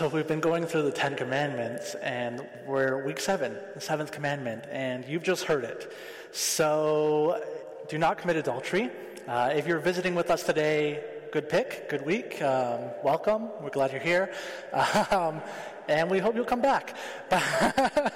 So we've been going through the Ten Commandments, and we're week seven, the seventh commandment, and you've just heard it. So do not commit adultery. Uh, if you're visiting with us today, good pick, good week. Um, welcome. We're glad you're here, um, and we hope you'll come back.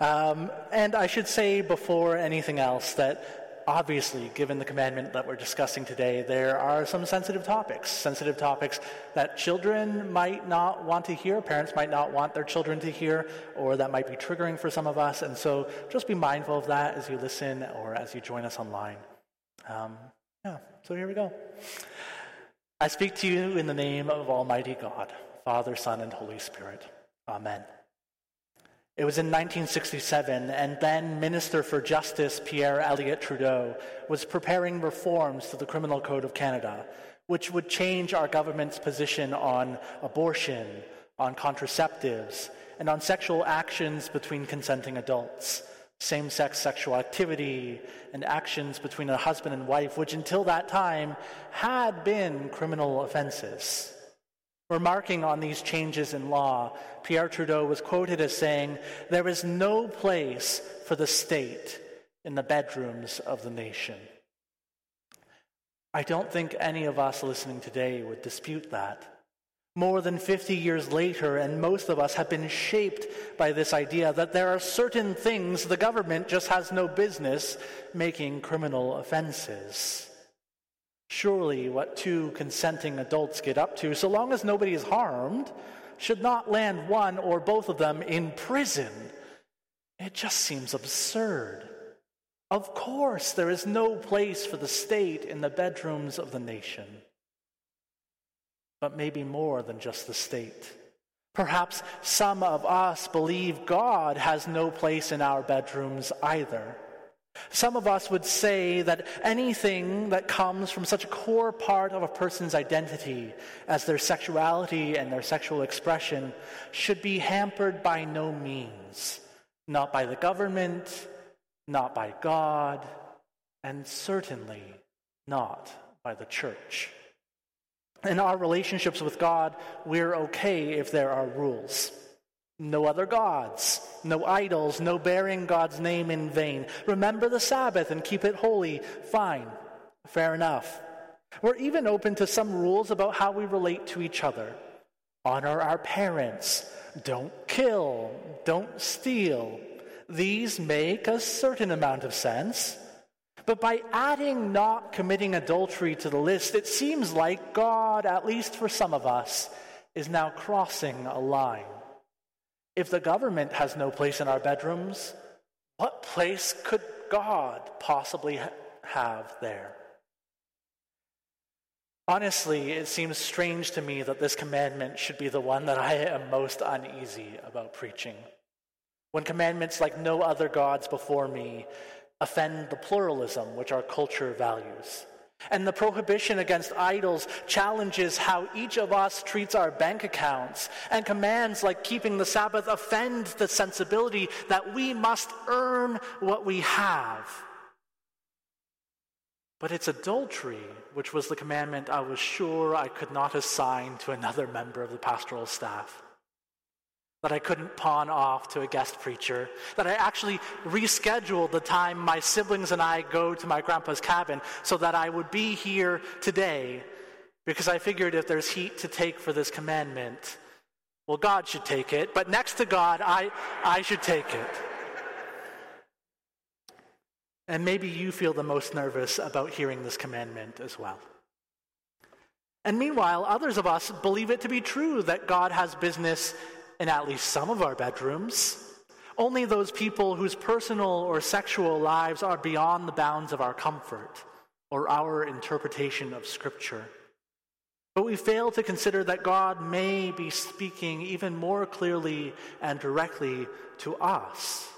um, and I should say before anything else that obviously, given the commandment that we're discussing today, there are some sensitive topics, sensitive topics that children might not want to hear, parents might not want their children to hear, or that might be triggering for some of us. And so just be mindful of that as you listen or as you join us online. Um, yeah, so here we go. I speak to you in the name of Almighty God, Father, Son, and Holy Spirit. Amen. It was in 1967, and then Minister for Justice Pierre Elliott Trudeau was preparing reforms to the Criminal Code of Canada, which would change our government's position on abortion, on contraceptives, and on sexual actions between consenting adults, same sex sexual activity, and actions between a husband and wife, which until that time had been criminal offenses. Remarking on these changes in law, Pierre Trudeau was quoted as saying, There is no place for the state in the bedrooms of the nation. I don't think any of us listening today would dispute that. More than 50 years later, and most of us have been shaped by this idea that there are certain things the government just has no business making criminal offenses. Surely, what two consenting adults get up to, so long as nobody is harmed, should not land one or both of them in prison. It just seems absurd. Of course, there is no place for the state in the bedrooms of the nation. But maybe more than just the state. Perhaps some of us believe God has no place in our bedrooms either. Some of us would say that anything that comes from such a core part of a person's identity as their sexuality and their sexual expression should be hampered by no means, not by the government, not by God, and certainly not by the church. In our relationships with God, we're okay if there are rules. No other gods, no idols, no bearing God's name in vain. Remember the Sabbath and keep it holy. Fine, fair enough. We're even open to some rules about how we relate to each other. Honor our parents. Don't kill. Don't steal. These make a certain amount of sense. But by adding not committing adultery to the list, it seems like God, at least for some of us, is now crossing a line. If the government has no place in our bedrooms, what place could God possibly have there? Honestly, it seems strange to me that this commandment should be the one that I am most uneasy about preaching. When commandments like no other gods before me offend the pluralism which our culture values. And the prohibition against idols challenges how each of us treats our bank accounts. And commands like keeping the Sabbath offend the sensibility that we must earn what we have. But it's adultery, which was the commandment I was sure I could not assign to another member of the pastoral staff that I couldn't pawn off to a guest preacher, that I actually rescheduled the time my siblings and I go to my grandpa's cabin so that I would be here today because I figured if there's heat to take for this commandment, well, God should take it, but next to God, I, I should take it. And maybe you feel the most nervous about hearing this commandment as well. And meanwhile, others of us believe it to be true that God has business in at least some of our bedrooms. Only those people whose personal or sexual lives are beyond the bounds of our comfort or our interpretation of Scripture. But we fail to consider that God may be speaking even more clearly and directly to us.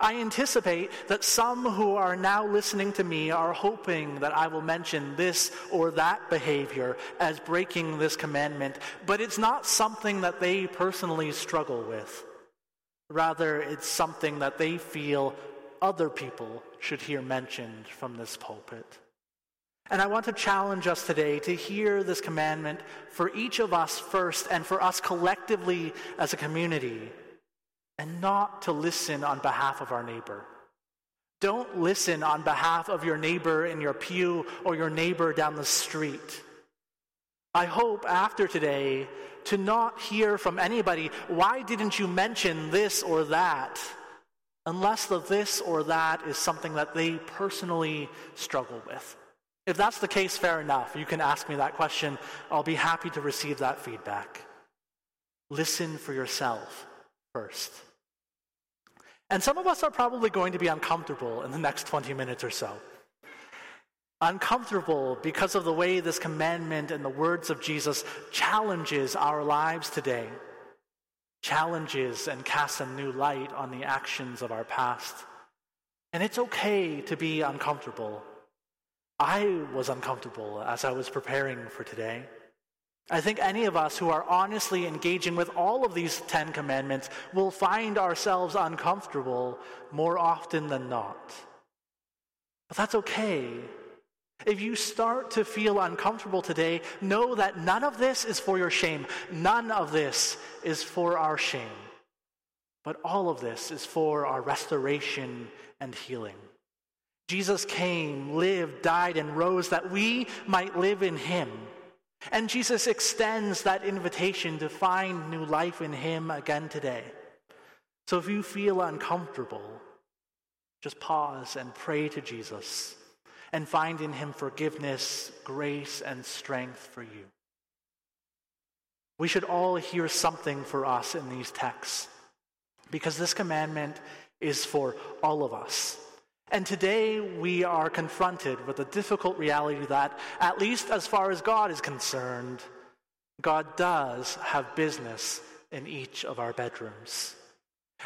I anticipate that some who are now listening to me are hoping that I will mention this or that behavior as breaking this commandment, but it's not something that they personally struggle with. Rather, it's something that they feel other people should hear mentioned from this pulpit. And I want to challenge us today to hear this commandment for each of us first and for us collectively as a community, and not to listen on behalf of our neighbor. Don't listen on behalf of your neighbor in your pew or your neighbor down the street. I hope after today to not hear from anybody, why didn't you mention this or that? Unless the this or that is something that they personally struggle with. If that's the case, fair enough. You can ask me that question. I'll be happy to receive that feedback. Listen for yourself first. And some of us are probably going to be uncomfortable in the next 20 minutes or so. Uncomfortable because of the way this commandment and the words of Jesus challenges our lives today, challenges and casts a new light on the actions of our past. And it's okay to be uncomfortable. I was uncomfortable as I was preparing for today. I think any of us who are honestly engaging with all of these Ten Commandments will find ourselves uncomfortable more often than not. But that's okay. If you start to feel uncomfortable today, know that none of this is for your shame. None of this is for our shame. But all of this is for our restoration and healing. Jesus came, lived, died, and rose that we might live in him. And Jesus extends that invitation to find new life in Him again today. So if you feel uncomfortable, just pause and pray to Jesus and find in Him forgiveness, grace, and strength for you. We should all hear something for us in these texts because this commandment is for all of us. And today we are confronted with the difficult reality that, at least as far as God is concerned, God does have business in each of our bedrooms.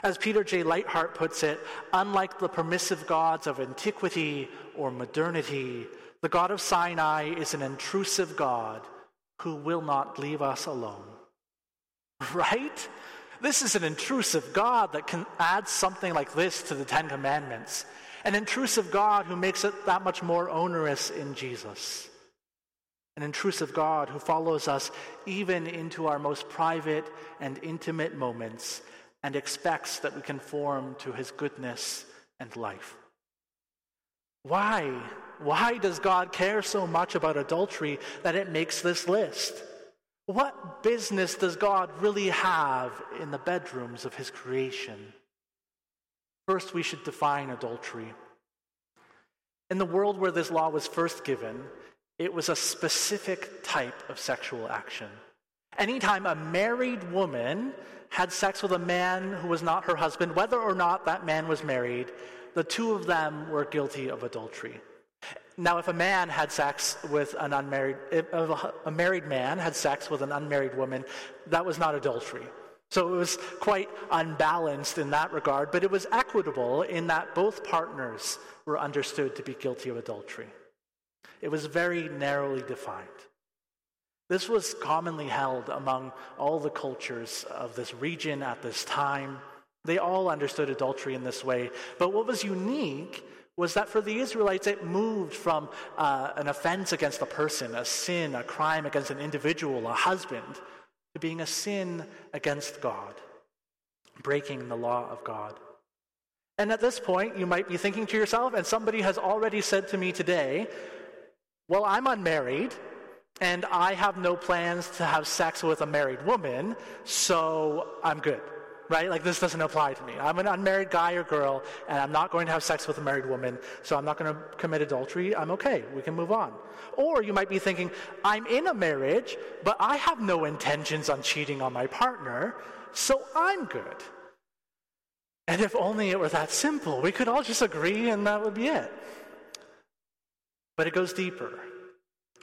As Peter J. Leithart puts it, unlike the permissive gods of antiquity or modernity, the God of Sinai is an intrusive God who will not leave us alone. Right? This is an intrusive God that can add something like this to the Ten Commandments an intrusive God who makes it that much more onerous in Jesus. An intrusive God who follows us even into our most private and intimate moments and expects that we conform to his goodness and life. Why? Why does God care so much about adultery that it makes this list? What business does God really have in the bedrooms of his creation? First, we should define adultery. In the world where this law was first given, it was a specific type of sexual action. Anytime a married woman had sex with a man who was not her husband, whether or not that man was married, the two of them were guilty of adultery. Now, if a man had sex with an unmarried, if a married man had sex with an unmarried woman, that was not adultery. So it was quite unbalanced in that regard, but it was equitable in that both partners were understood to be guilty of adultery. It was very narrowly defined. This was commonly held among all the cultures of this region at this time. They all understood adultery in this way. But what was unique was that for the Israelites, it moved from uh, an offense against a person, a sin, a crime against an individual, a husband, to being a sin against God, breaking the law of God. And at this point, you might be thinking to yourself, and somebody has already said to me today, Well, I'm unmarried, and I have no plans to have sex with a married woman, so I'm good right? Like this doesn't apply to me. I'm an unmarried guy or girl, and I'm not going to have sex with a married woman, so I'm not going to commit adultery. I'm okay. We can move on. Or you might be thinking, I'm in a marriage, but I have no intentions on cheating on my partner, so I'm good. And if only it were that simple, we could all just agree and that would be it. But it goes deeper.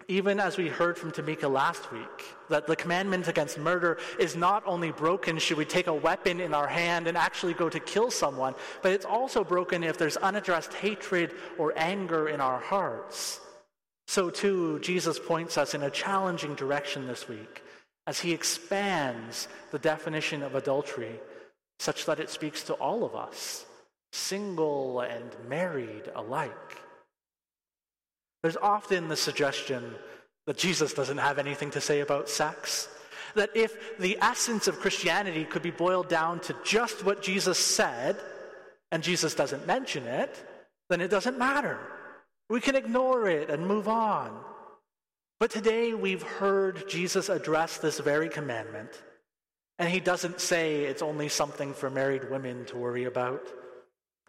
Even as we heard from Tamika last week, that the commandment against murder is not only broken should we take a weapon in our hand and actually go to kill someone, but it's also broken if there's unaddressed hatred or anger in our hearts. So, too, Jesus points us in a challenging direction this week as he expands the definition of adultery such that it speaks to all of us, single and married alike. There's often the suggestion that Jesus doesn't have anything to say about sex. That if the essence of Christianity could be boiled down to just what Jesus said, and Jesus doesn't mention it, then it doesn't matter. We can ignore it and move on. But today we've heard Jesus address this very commandment, and he doesn't say it's only something for married women to worry about.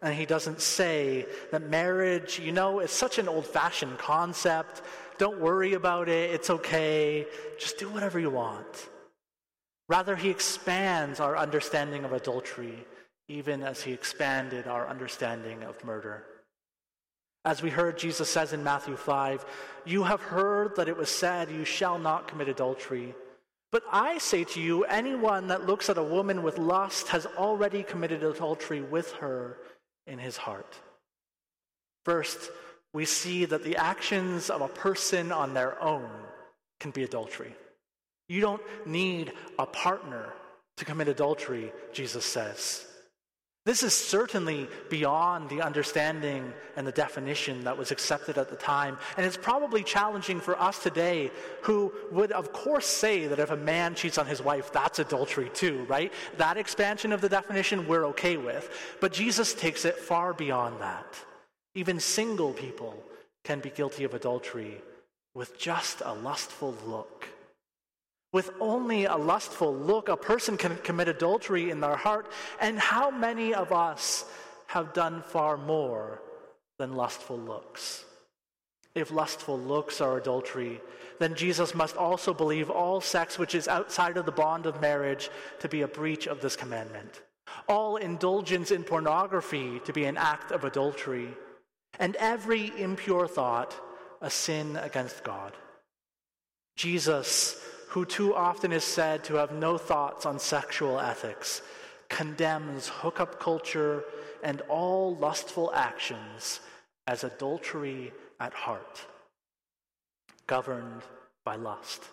And he doesn't say that marriage, you know, is such an old fashioned concept. Don't worry about it. It's okay. Just do whatever you want. Rather, he expands our understanding of adultery, even as he expanded our understanding of murder. As we heard, Jesus says in Matthew 5, You have heard that it was said, You shall not commit adultery. But I say to you, anyone that looks at a woman with lust has already committed adultery with her in his heart. First, we see that the actions of a person on their own can be adultery. You don't need a partner to commit adultery, Jesus says. This is certainly beyond the understanding and the definition that was accepted at the time. And it's probably challenging for us today who would, of course, say that if a man cheats on his wife, that's adultery too, right? That expansion of the definition we're okay with. But Jesus takes it far beyond that. Even single people can be guilty of adultery with just a lustful look. With only a lustful look, a person can commit adultery in their heart. And how many of us have done far more than lustful looks? If lustful looks are adultery, then Jesus must also believe all sex which is outside of the bond of marriage to be a breach of this commandment, all indulgence in pornography to be an act of adultery, and every impure thought a sin against God. Jesus who too often is said to have no thoughts on sexual ethics, condemns hookup culture and all lustful actions as adultery at heart, governed by lust.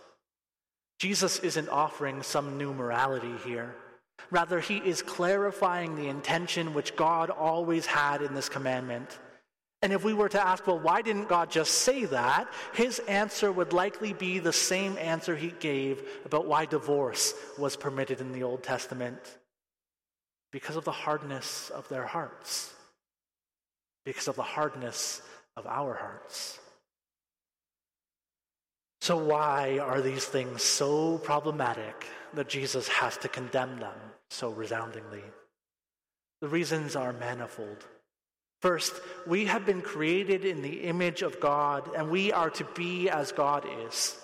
Jesus isn't offering some new morality here. Rather, he is clarifying the intention which God always had in this commandment and if we were to ask, well, why didn't God just say that? His answer would likely be the same answer he gave about why divorce was permitted in the Old Testament because of the hardness of their hearts, because of the hardness of our hearts. So, why are these things so problematic that Jesus has to condemn them so resoundingly? The reasons are manifold. First, we have been created in the image of God, and we are to be as God is.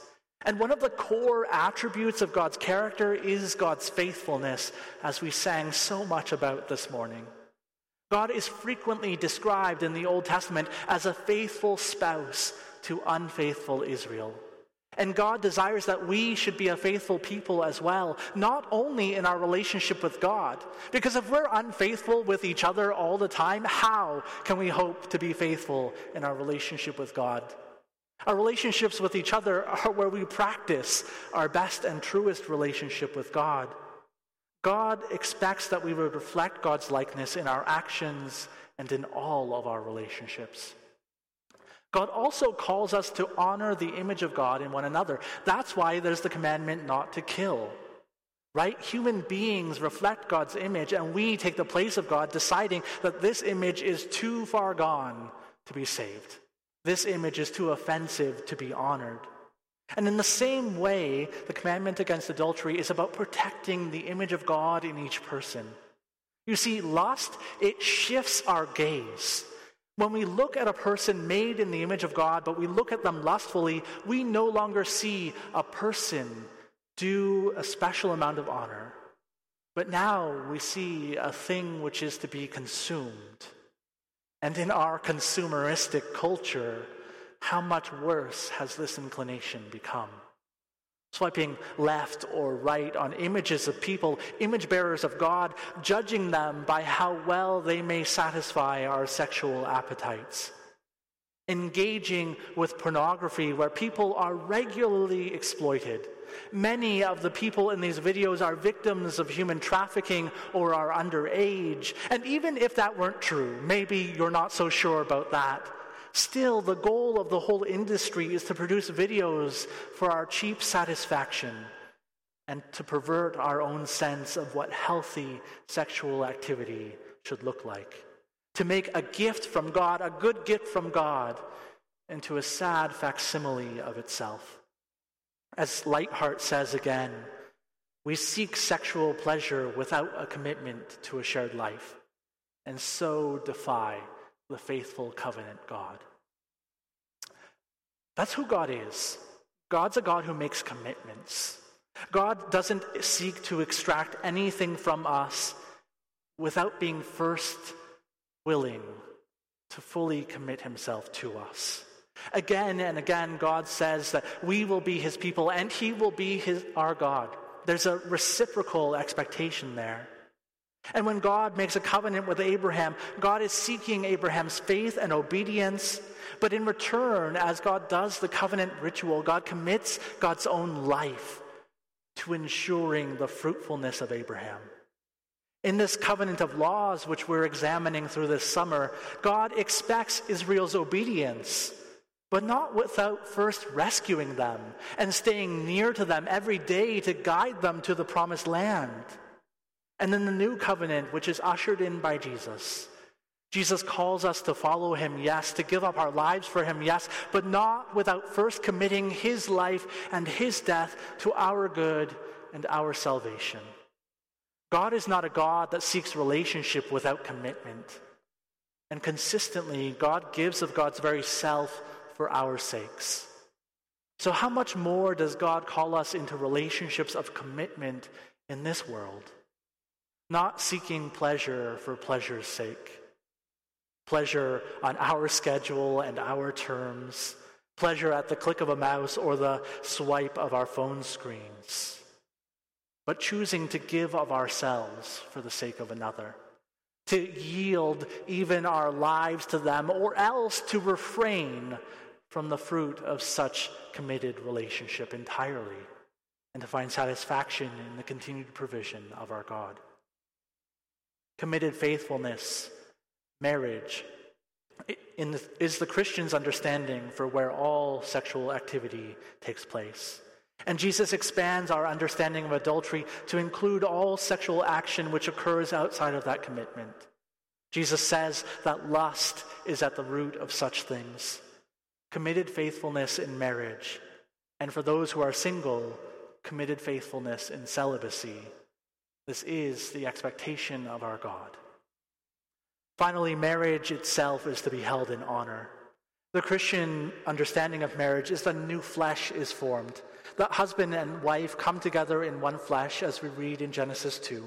And one of the core attributes of God's character is God's faithfulness, as we sang so much about this morning. God is frequently described in the Old Testament as a faithful spouse to unfaithful Israel. And God desires that we should be a faithful people as well, not only in our relationship with God. Because if we're unfaithful with each other all the time, how can we hope to be faithful in our relationship with God? Our relationships with each other are where we practice our best and truest relationship with God. God expects that we would reflect God's likeness in our actions and in all of our relationships. God also calls us to honor the image of God in one another. That's why there's the commandment not to kill. Right? Human beings reflect God's image, and we take the place of God, deciding that this image is too far gone to be saved. This image is too offensive to be honored. And in the same way, the commandment against adultery is about protecting the image of God in each person. You see, lust, it shifts our gaze. When we look at a person made in the image of God, but we look at them lustfully, we no longer see a person due a special amount of honor. But now we see a thing which is to be consumed. And in our consumeristic culture, how much worse has this inclination become? Swiping left or right on images of people, image bearers of God, judging them by how well they may satisfy our sexual appetites. Engaging with pornography where people are regularly exploited. Many of the people in these videos are victims of human trafficking or are underage. And even if that weren't true, maybe you're not so sure about that. Still, the goal of the whole industry is to produce videos for our cheap satisfaction and to pervert our own sense of what healthy sexual activity should look like. To make a gift from God, a good gift from God, into a sad facsimile of itself. As Leithart says again, we seek sexual pleasure without a commitment to a shared life, and so defy the faithful covenant God. That's who God is. God's a God who makes commitments. God doesn't seek to extract anything from us without being first willing to fully commit himself to us. Again and again, God says that we will be his people and he will be his, our God. There's a reciprocal expectation there. And when God makes a covenant with Abraham, God is seeking Abraham's faith and obedience. But in return, as God does the covenant ritual, God commits God's own life to ensuring the fruitfulness of Abraham. In this covenant of laws, which we're examining through this summer, God expects Israel's obedience, but not without first rescuing them and staying near to them every day to guide them to the promised land. And then the new covenant, which is ushered in by Jesus. Jesus calls us to follow him, yes, to give up our lives for him, yes, but not without first committing his life and his death to our good and our salvation. God is not a God that seeks relationship without commitment. And consistently, God gives of God's very self for our sakes. So, how much more does God call us into relationships of commitment in this world? Not seeking pleasure for pleasure's sake, pleasure on our schedule and our terms, pleasure at the click of a mouse or the swipe of our phone screens but choosing to give of ourselves for the sake of another, to yield even our lives to them, or else to refrain from the fruit of such committed relationship entirely, and to find satisfaction in the continued provision of our God. Committed faithfulness, marriage, the, is the Christian's understanding for where all sexual activity takes place. And Jesus expands our understanding of adultery to include all sexual action which occurs outside of that commitment. Jesus says that lust is at the root of such things. Committed faithfulness in marriage, and for those who are single, committed faithfulness in celibacy. This is the expectation of our God. Finally, marriage itself is to be held in honor. The Christian understanding of marriage is that new flesh is formed that husband and wife come together in one flesh, as we read in Genesis 2.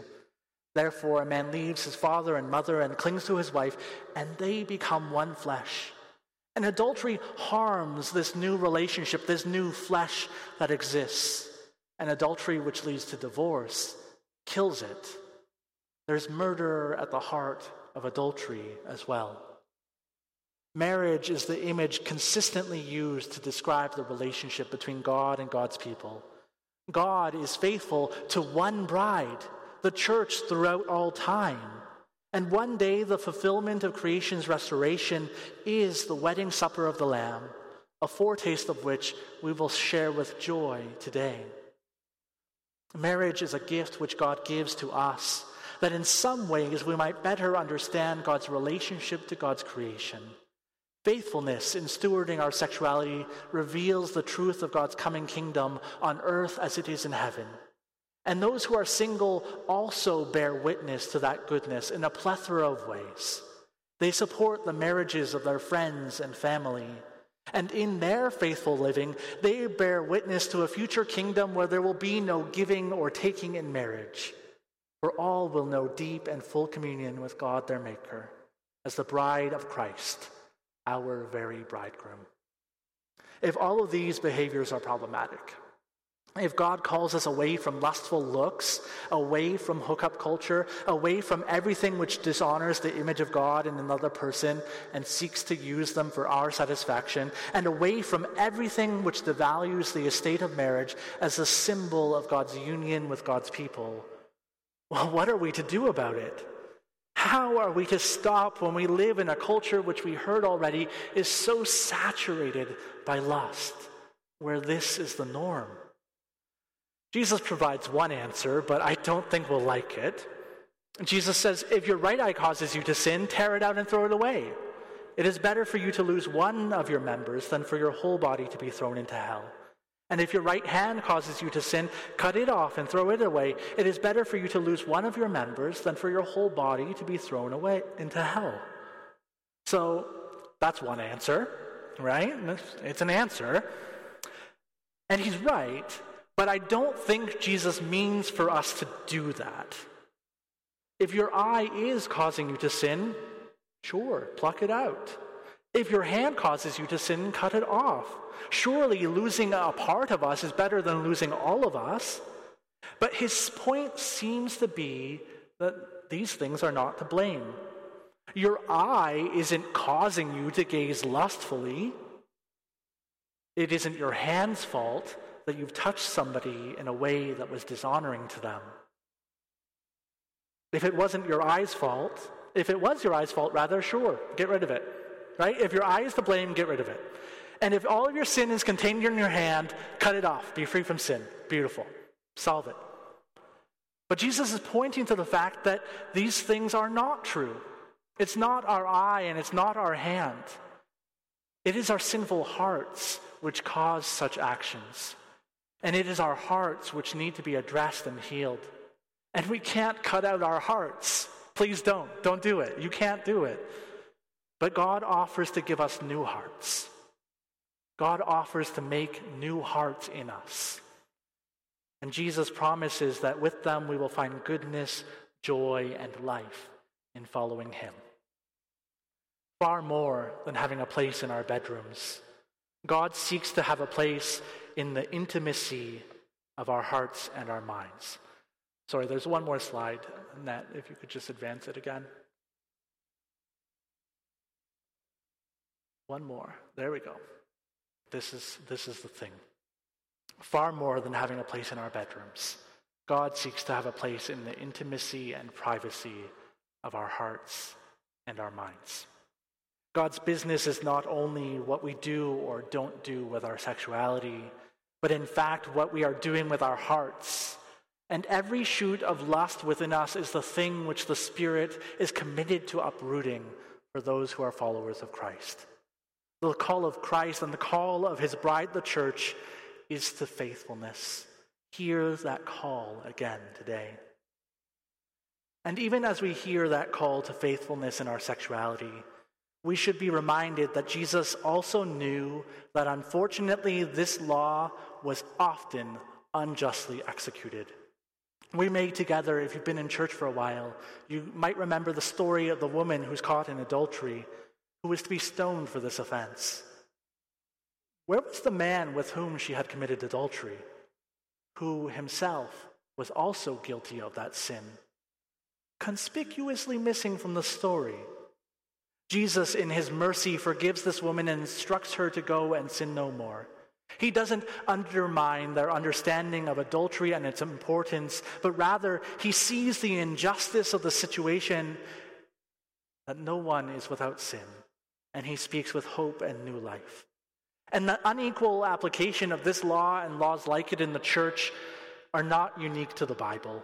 Therefore, a man leaves his father and mother and clings to his wife, and they become one flesh. And adultery harms this new relationship, this new flesh that exists. And adultery, which leads to divorce, kills it. There's murder at the heart of adultery as well. Marriage is the image consistently used to describe the relationship between God and God's people. God is faithful to one bride, the church, throughout all time. And one day, the fulfillment of creation's restoration is the wedding supper of the Lamb, a foretaste of which we will share with joy today. Marriage is a gift which God gives to us, that in some ways we might better understand God's relationship to God's creation Faithfulness in stewarding our sexuality reveals the truth of God's coming kingdom on earth as it is in heaven. And those who are single also bear witness to that goodness in a plethora of ways. They support the marriages of their friends and family. And in their faithful living, they bear witness to a future kingdom where there will be no giving or taking in marriage, where all will know deep and full communion with God their Maker as the bride of Christ our very bridegroom. If all of these behaviors are problematic, if God calls us away from lustful looks, away from hookup culture, away from everything which dishonors the image of God in another person and seeks to use them for our satisfaction, and away from everything which devalues the estate of marriage as a symbol of God's union with God's people, well, what are we to do about it? How are we to stop when we live in a culture which we heard already is so saturated by lust, where this is the norm? Jesus provides one answer, but I don't think we'll like it. Jesus says, If your right eye causes you to sin, tear it out and throw it away. It is better for you to lose one of your members than for your whole body to be thrown into hell. And if your right hand causes you to sin, cut it off and throw it away. It is better for you to lose one of your members than for your whole body to be thrown away into hell. So that's one answer, right? It's an answer. And he's right, but I don't think Jesus means for us to do that. If your eye is causing you to sin, sure, pluck it out. If your hand causes you to sin, cut it off. Surely losing a part of us is better than losing all of us. But his point seems to be that these things are not to blame. Your eye isn't causing you to gaze lustfully. It isn't your hand's fault that you've touched somebody in a way that was dishonoring to them. If it wasn't your eye's fault, if it was your eye's fault, rather, sure, get rid of it. Right? If your eye is to blame, get rid of it. And if all of your sin is contained in your hand, cut it off. Be free from sin. Beautiful. Solve it. But Jesus is pointing to the fact that these things are not true. It's not our eye and it's not our hand. It is our sinful hearts which cause such actions. And it is our hearts which need to be addressed and healed. And we can't cut out our hearts. Please don't. Don't do it. You can't do it. But God offers to give us new hearts. God offers to make new hearts in us. And Jesus promises that with them we will find goodness, joy, and life in following Him. Far more than having a place in our bedrooms, God seeks to have a place in the intimacy of our hearts and our minds. Sorry, there's one more slide, Nat, if you could just advance it again. One more. There we go. This is, this is the thing. Far more than having a place in our bedrooms, God seeks to have a place in the intimacy and privacy of our hearts and our minds. God's business is not only what we do or don't do with our sexuality, but in fact what we are doing with our hearts. And every shoot of lust within us is the thing which the Spirit is committed to uprooting for those who are followers of Christ. The call of Christ and the call of his bride, the church, is to faithfulness. Hear that call again today. And even as we hear that call to faithfulness in our sexuality, we should be reminded that Jesus also knew that unfortunately this law was often unjustly executed. We may together, if you've been in church for a while, you might remember the story of the woman who's caught in adultery who was to be stoned for this offense. Where was the man with whom she had committed adultery, who himself was also guilty of that sin? Conspicuously missing from the story. Jesus, in his mercy, forgives this woman and instructs her to go and sin no more. He doesn't undermine their understanding of adultery and its importance, but rather he sees the injustice of the situation that no one is without sin and he speaks with hope and new life. And the unequal application of this law and laws like it in the church are not unique to the Bible.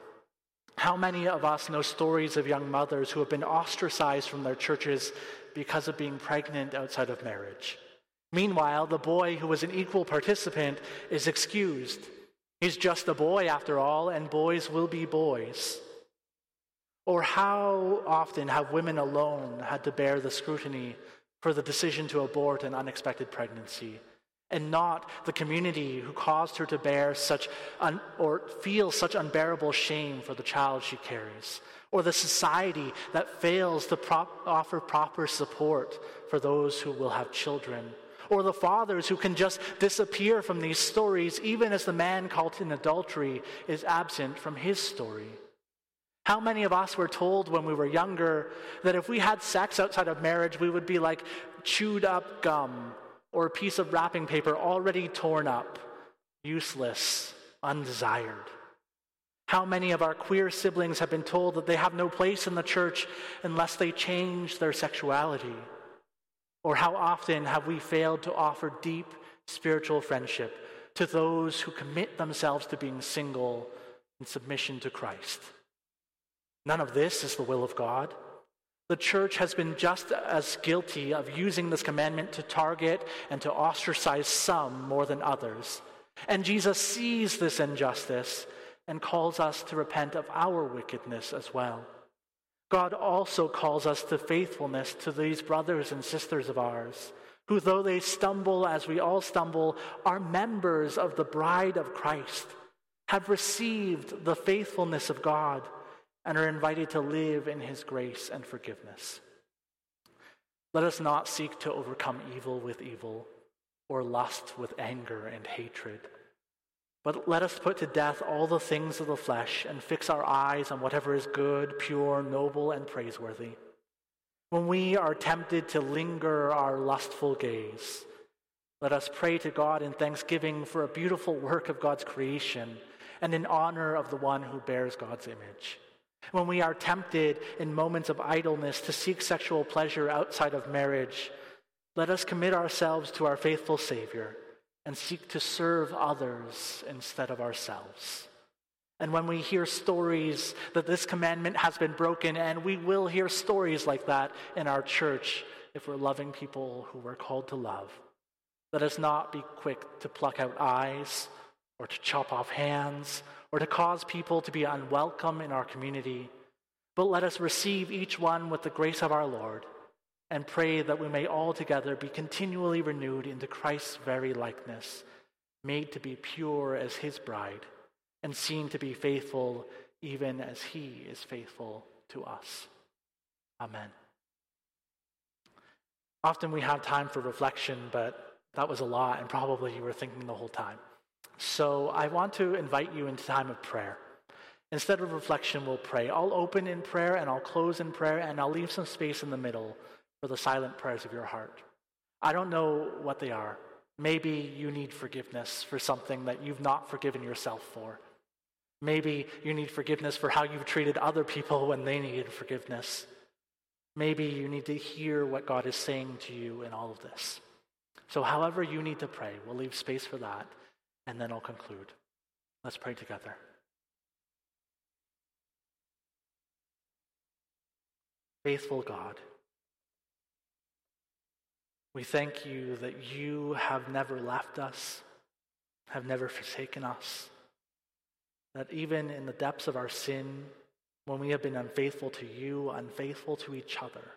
How many of us know stories of young mothers who have been ostracized from their churches because of being pregnant outside of marriage? Meanwhile, the boy who was an equal participant is excused. He's just a boy after all, and boys will be boys. Or how often have women alone had to bear the scrutiny for the decision to abort an unexpected pregnancy, and not the community who caused her to bear such un- or feel such unbearable shame for the child she carries, or the society that fails to prop- offer proper support for those who will have children, or the fathers who can just disappear from these stories even as the man caught in adultery is absent from his story. How many of us were told when we were younger that if we had sex outside of marriage, we would be like chewed up gum or a piece of wrapping paper already torn up, useless, undesired? How many of our queer siblings have been told that they have no place in the church unless they change their sexuality? Or how often have we failed to offer deep spiritual friendship to those who commit themselves to being single in submission to Christ? None of this is the will of God. The church has been just as guilty of using this commandment to target and to ostracize some more than others. And Jesus sees this injustice and calls us to repent of our wickedness as well. God also calls us to faithfulness to these brothers and sisters of ours, who, though they stumble as we all stumble, are members of the bride of Christ, have received the faithfulness of God, and are invited to live in his grace and forgiveness. Let us not seek to overcome evil with evil or lust with anger and hatred. But let us put to death all the things of the flesh and fix our eyes on whatever is good, pure, noble, and praiseworthy. When we are tempted to linger our lustful gaze, let us pray to God in thanksgiving for a beautiful work of God's creation and in honor of the one who bears God's image. When we are tempted in moments of idleness to seek sexual pleasure outside of marriage, let us commit ourselves to our faithful Savior and seek to serve others instead of ourselves. And when we hear stories that this commandment has been broken, and we will hear stories like that in our church if we're loving people who we're called to love, let us not be quick to pluck out eyes or to chop off hands or to cause people to be unwelcome in our community, but let us receive each one with the grace of our Lord and pray that we may all together be continually renewed into Christ's very likeness, made to be pure as his bride, and seen to be faithful even as he is faithful to us. Amen. Often we have time for reflection, but that was a lot, and probably you were thinking the whole time. So I want to invite you into time of prayer. Instead of reflection, we'll pray. I'll open in prayer and I'll close in prayer, and I'll leave some space in the middle for the silent prayers of your heart. I don't know what they are. Maybe you need forgiveness for something that you've not forgiven yourself for. Maybe you need forgiveness for how you've treated other people when they needed forgiveness. Maybe you need to hear what God is saying to you in all of this. So, however you need to pray, we'll leave space for that, and then I'll conclude. Let's pray together. Faithful God, we thank you that you have never left us, have never forsaken us, that even in the depths of our sin, when we have been unfaithful to you, unfaithful to each other,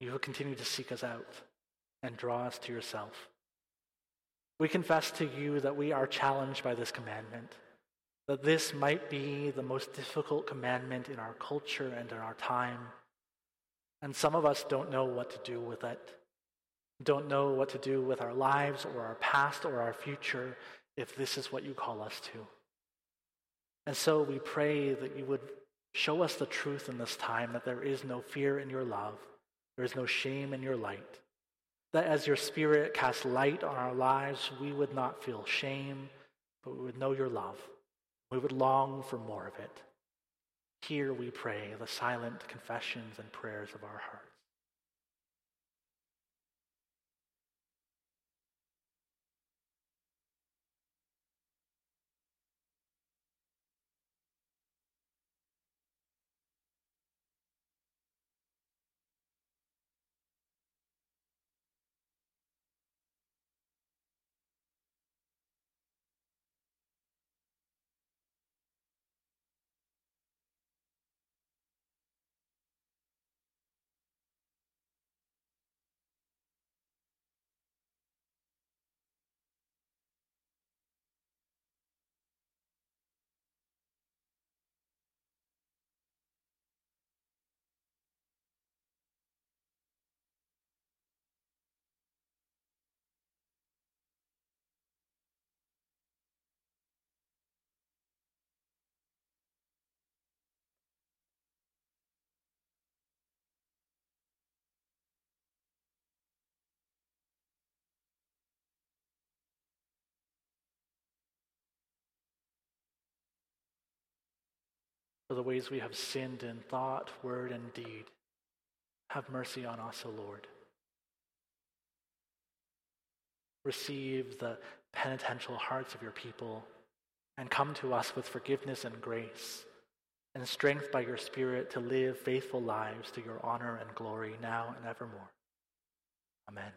you will continue to seek us out and draw us to yourself. We confess to you that we are challenged by this commandment, that this might be the most difficult commandment in our culture and in our time and some of us don't know what to do with it, don't know what to do with our lives or our past or our future if this is what you call us to. And so we pray that you would show us the truth in this time that there is no fear in your love, there is no shame in your light. That as your Spirit casts light on our lives, we would not feel shame, but we would know your love. We would long for more of it. Here we pray the silent confessions and prayers of our hearts. For the ways we have sinned in thought, word, and deed. Have mercy on us, O Lord. Receive the penitential hearts of your people and come to us with forgiveness and grace and strength by your Spirit to live faithful lives to your honor and glory now and evermore. Amen.